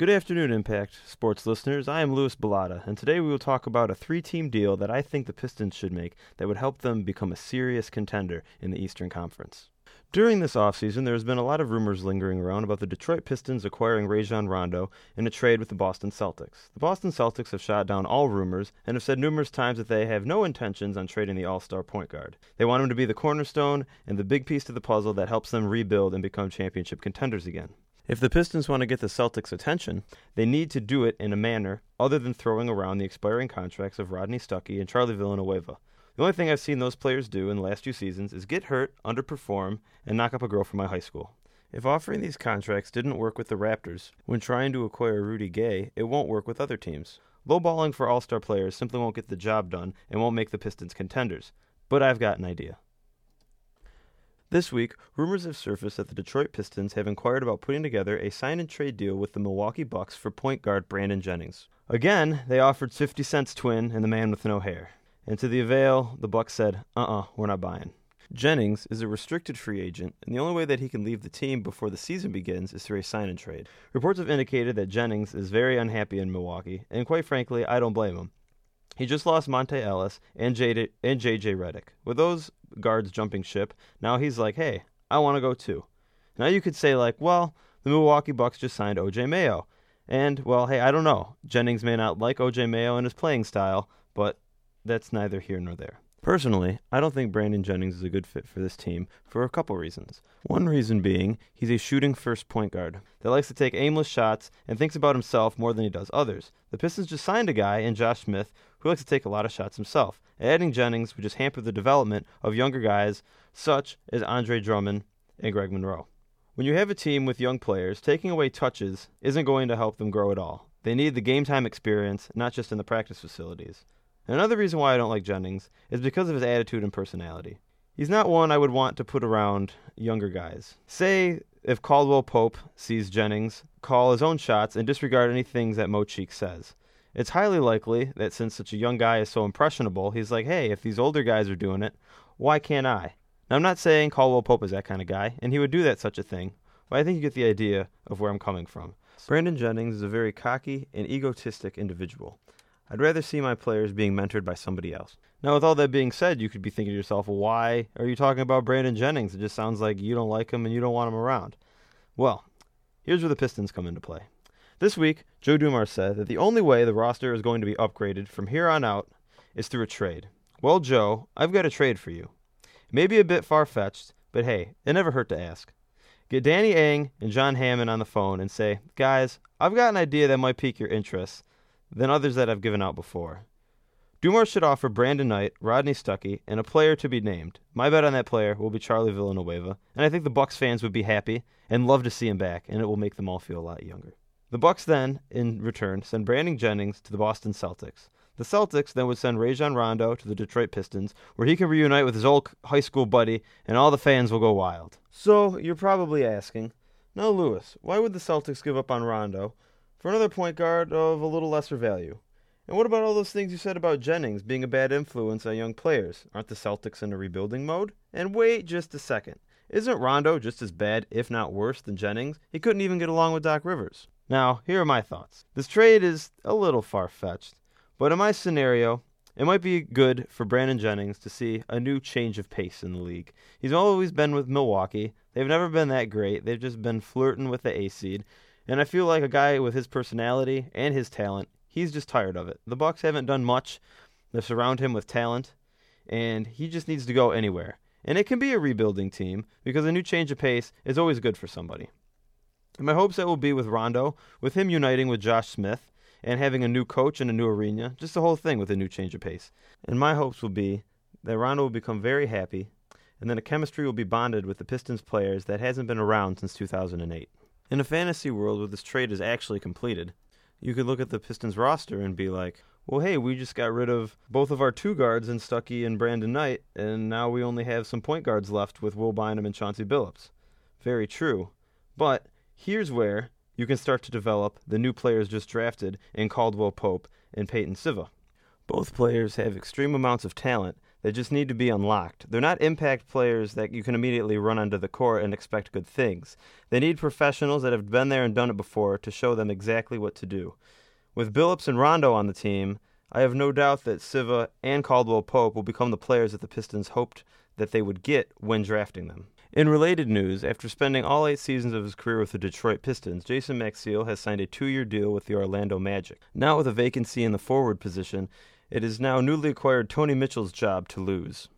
Good afternoon, Impact Sports listeners. I am Louis Bellata, and today we will talk about a three team deal that I think the Pistons should make that would help them become a serious contender in the Eastern Conference. During this offseason, there has been a lot of rumors lingering around about the Detroit Pistons acquiring Rajon Rondo in a trade with the Boston Celtics. The Boston Celtics have shot down all rumors and have said numerous times that they have no intentions on trading the all star point guard. They want him to be the cornerstone and the big piece to the puzzle that helps them rebuild and become championship contenders again. If the Pistons want to get the Celtics' attention, they need to do it in a manner other than throwing around the expiring contracts of Rodney Stuckey and Charlie Villanueva. The only thing I've seen those players do in the last few seasons is get hurt, underperform, and knock up a girl from my high school. If offering these contracts didn't work with the Raptors when trying to acquire Rudy Gay, it won't work with other teams. Lowballing for all star players simply won't get the job done and won't make the Pistons contenders. But I've got an idea. This week, rumors have surfaced that the Detroit Pistons have inquired about putting together a sign and trade deal with the Milwaukee Bucks for point guard Brandon Jennings. Again, they offered 50 Cent's twin and the man with no hair. And to the avail, the Bucks said, "Uh, uh-uh, uh, we are not buying." Jennings is a restricted free agent, and the only way that he can leave the team before the season begins is through a sign and trade. Reports have indicated that Jennings is very unhappy in Milwaukee, and quite frankly, I don't blame him. He just lost Monta Ellis and, JJ, and JJ Redick. With those guards jumping ship. Now he's like, hey, I want to go too. Now you could say like, well, the Milwaukee Bucks just signed OJ Mayo. And well, hey, I don't know. Jennings may not like OJ Mayo and his playing style, but that's neither here nor there. Personally, I don't think Brandon Jennings is a good fit for this team for a couple reasons. One reason being, he's a shooting first point guard that likes to take aimless shots and thinks about himself more than he does others. The Pistons just signed a guy in Josh Smith who likes to take a lot of shots himself. Adding Jennings would just hamper the development of younger guys such as Andre Drummond and Greg Monroe. When you have a team with young players, taking away touches isn't going to help them grow at all. They need the game time experience, not just in the practice facilities. Another reason why I don't like Jennings is because of his attitude and personality. He's not one I would want to put around younger guys. Say if Caldwell Pope sees Jennings call his own shots and disregard any things that Mo Cheek says. It's highly likely that since such a young guy is so impressionable, he's like, hey, if these older guys are doing it, why can't I? Now, I'm not saying Caldwell Pope is that kind of guy, and he would do that such a thing, but I think you get the idea of where I'm coming from. Brandon Jennings is a very cocky and egotistic individual. I'd rather see my players being mentored by somebody else. Now, with all that being said, you could be thinking to yourself, why are you talking about Brandon Jennings? It just sounds like you don't like him and you don't want him around. Well, here's where the Pistons come into play. This week, Joe Dumars said that the only way the roster is going to be upgraded from here on out is through a trade. Well, Joe, I've got a trade for you. It may be a bit far fetched, but hey, it never hurt to ask. Get Danny Ainge and John Hammond on the phone and say, guys, I've got an idea that might pique your interest than others that I've given out before. Dumars should offer Brandon Knight, Rodney Stuckey, and a player to be named. My bet on that player will be Charlie Villanueva, and I think the Bucks fans would be happy and love to see him back, and it will make them all feel a lot younger. The Bucks then, in return, send Brandon Jennings to the Boston Celtics. The Celtics then would send Rajon Rondo to the Detroit Pistons, where he can reunite with his old high school buddy, and all the fans will go wild. So, you're probably asking, now, Louis, why would the Celtics give up on Rondo for another point guard of a little lesser value. And what about all those things you said about Jennings being a bad influence on young players? Aren't the Celtics in a rebuilding mode? And wait just a second. Isn't Rondo just as bad, if not worse, than Jennings? He couldn't even get along with Doc Rivers. Now, here are my thoughts. This trade is a little far fetched, but in my scenario, it might be good for Brandon Jennings to see a new change of pace in the league. He's always been with Milwaukee. They've never been that great. They've just been flirting with the A seed. And I feel like a guy with his personality and his talent, he's just tired of it. The Bucks haven't done much to surround him with talent, and he just needs to go anywhere. And it can be a rebuilding team because a new change of pace is always good for somebody. And my hopes that will be with Rondo, with him uniting with Josh Smith and having a new coach and a new arena, just the whole thing with a new change of pace. And my hopes will be that Rondo will become very happy, and then a chemistry will be bonded with the Pistons players that hasn't been around since 2008. In a fantasy world where this trade is actually completed, you could look at the Pistons roster and be like, well, hey, we just got rid of both of our two guards in Stuckey and Brandon Knight, and now we only have some point guards left with Will Bynum and Chauncey Billups. Very true. But here's where you can start to develop the new players just drafted in Caldwell Pope and Peyton Siva. Both players have extreme amounts of talent They just need to be unlocked. They're not impact players that you can immediately run onto the court and expect good things. They need professionals that have been there and done it before to show them exactly what to do. With Billups and Rondo on the team, I have no doubt that Siva and Caldwell Pope will become the players that the Pistons hoped that they would get when drafting them. In related news, after spending all eight seasons of his career with the Detroit Pistons, Jason Maxiell has signed a two year deal with the Orlando Magic. Now with a vacancy in the forward position, it is now newly acquired Tony Mitchell's job to lose.